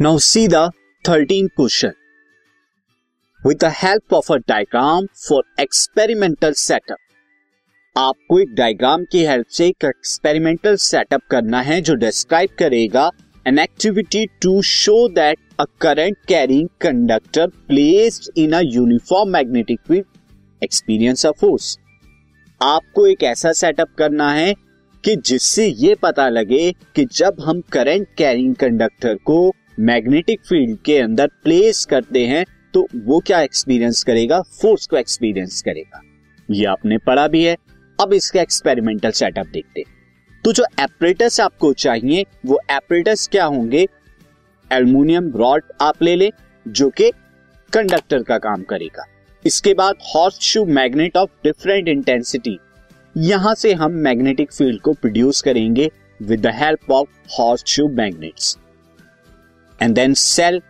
Now see the 13th question. With the help of a diagram for experimental setup, आपको एक diagram की help से एक experimental setup करना है जो डिस्क्राइब करेगा an activity to show that a current carrying conductor placed in a uniform magnetic field experience a force आपको एक ऐसा सेटअप करना है कि जिससे ये पता लगे कि जब हम करंट कैरिंग कंडक्टर को मैग्नेटिक फ़ील्ड के अंदर प्लेस करते हैं तो वो क्या एक्सपीरियंस करेगा? फोर्स को एक्सपीरियंस करेगा। ये आपने पढ़ा भी है। अब इसका एक्सपेरिमेंटल सेटअप देखते हैं। तो जो एपरेटस आपको चाहिए, वो एपरेटस क्या होंगे? एल्यूमिनियम रॉड आप ले ले, जो कि कंडक्टर का काम करेगा। इसके बाद horseshoe magnet of different intensity यहाँ से हम मैग्नेटिक फ़ील्ड को प्रोड्यूस करेंगे with the help of horseshoe magnets and then cell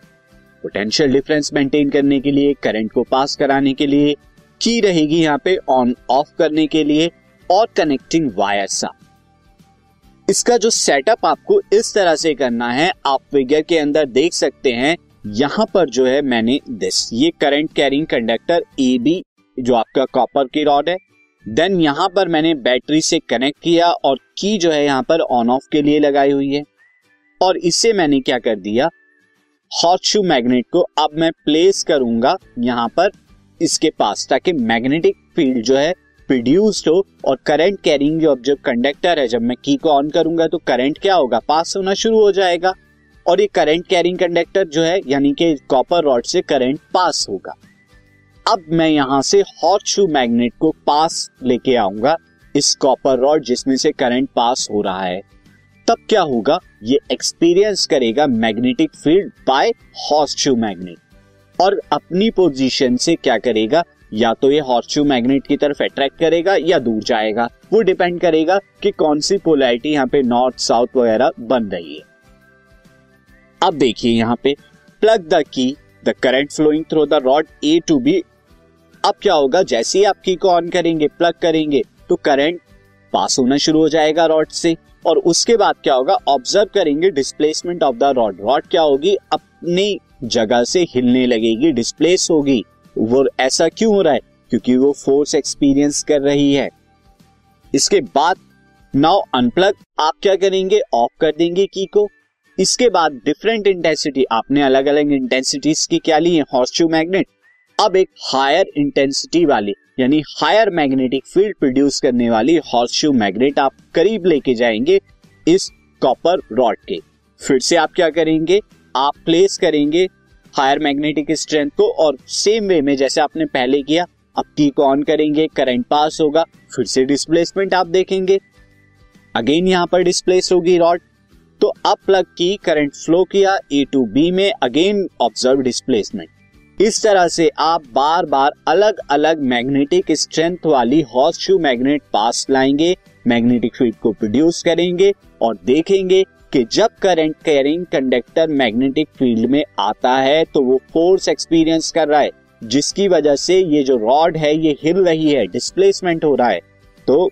potential difference maintain करने के लिए करंट को पास कराने के लिए की रहेगी यहाँ पे ऑन ऑफ़ करने के लिए, और कनेक्टिंग वायर सा इसका जो सेटअप आपको इस तरह से करना है, आप फिगर के अंदर देख सकते हैं, यहाँ पर जो है मैंने दिस ये current carrying conductor A B जो आपका कॉपर की रॉड है. देन यहाँ पर मैंने बैटरी से कनेक्ट किया और की जो है यहाँ पर ऑन ऑफ़ के लिए लगाई हुई है. और इससे मैंने क्या कर दिया? हॉट शू मैग्नेट को अब मैं प्लेस करूँगा यहाँ पर इसके पास ताकि मैग्नेटिक फ़ील्ड जो है प्रोड्यूस्ड हो और करंट कैरिंग जो जो कंडक्टर है, जब मैं की को ऑन करूँगा तो करंट क्या होगा? पास होना शुरू हो जाएगा और ये करंट कैरिंग कंडक्टर जो है, यानी कि कॉपर रॉड से करंट पास होगा। अब मैं यहाँ से हॉट शू मैग्नेट को पास लेके आऊँगा, इस कॉपर रॉड जिसमें से करंट पास हो रहा है। तब क्या होगा? ये एक्सपीरियंस करेगा magnetic field by horseshoe magnet और अपनी पोजीशन से क्या करेगा? या तो ये हॉर्सशू मैग्नेट की तरफ़ अट्रैक्ट करेगा या दूर जाएगा। वो डिपेंड करेगा कि कौन सी पोलैरिटी यहाँ पे नॉर्थ साउथ वगैरह बन रही है। अब देखिए यहाँ पे plug the key the current flowing through the rod A to B अब क्या होगा? जैसे ही आप की को ऑन करेंगे प्लग करेंगे तो करंट पास होना शुरू हो जाएगा रॉड से। और उसके बाद क्या होगा? ऑब्ज़र्व करेंगे displacement of the rod rod क्या होगी? अपनी जगह से हिलने लगेगी डिस्प्लेस होगी। वो ऐसा क्यों हो रहा है? क्योंकि वो फोर्स एक्सपीरियंस कर रही है। इसके बाद नाउ अनप्लग आप क्या करेंगे? ऑफ़ कर देंगे की को। इसके बाद डिफरेंट इंटेंसिटी आपने अलग अलग इंटेंसिटीज की क्या ली है? हॉर्सशू मैग्नेट अब एक हायर इंटेंसिटी वाली, यानी हायर मैग्नेटिक फ़ील्ड प्रोड्यूस करने वाली हॉर्सशू मैग्नेट आप करीब लेके जाएँगे इस कॉपर रॉड के। फिर से आप क्या करेंगे? आप प्लेस करेंगे हायर मैग्नेटिक स्ट्रेंथ को और सेम वे में जैसे आपने पहले किया, अब की को ऑन करेंगे करंट पास होगा, फिर से डिस्प्लेसमेंट आप देखेंगे। अगेन यहाँ पर डिस्प्लेस होगी रॉड तो अब प्लग की करंट फ्लो किया ए टू बी में अगेन ऑब्ज़र्व डिस्प्लेसमेंट इस तरह से आप बार बार अलग अलग मैग्नेटिक स्ट्रेंथ वाली हॉर्स शू मैग्नेट पास लाएँगे मैग्नेटिक फ़ील्ड को प्रोड्यूस करेंगे और देखेंगे कि जब current carrying conductor magnetic field में आता है तो वो फोर्स एक्सपीरियंस कर रहा है, जिसकी वजह से ये जो रॉड है, ये हिल रही है डिस्प्लेसमेंट हो रहा है। तो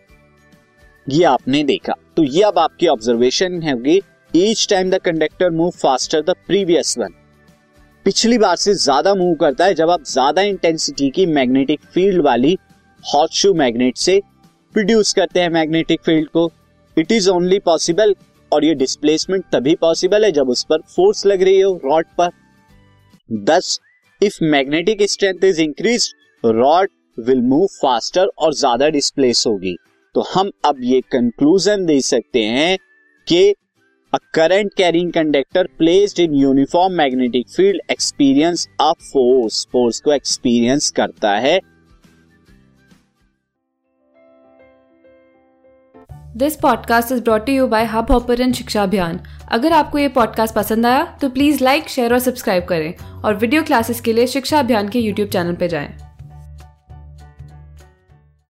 ये आपने देखा। तो ये अब आपकी ऑब्जर्वेशन होगी each time the conductor move faster the previous one पिछली बार से ज़्यादा मूव करता है जब आप ज़्यादा इंटेंसिटी की मैग्नेटिक फ़ील्ड वाली हॉट शू मैग्नेट से प्रोड्यूस करते हैं मैग्नेटिक फ़ील्ड को। इट इज़ ओनली पॉसिबल और ये डिस्प्लेसमेंट तभी पॉसिबल है जब उस पर फोर्स लग रही हो रॉड पर। Thus if magnetic strength is increase rod will move faster और ज़्यादा डिस्प्लेस होगी। तो हम अब ये कंक्लूजन दे सकते हैं कि A current carrying conductor placed in uniform magnetic field experience a force force को experience करता है this podcast is brought you by hub hopper Shiksha Abhiyan अगर आपको ये पॉडकास्ट पसंद आया तो प्लीज़ लाइक शेयर और सब्सक्राइब करें और वीडियो क्लासेस के लिए शिक्षा अभियान के यूट्यूब चैनल पर जाएँ।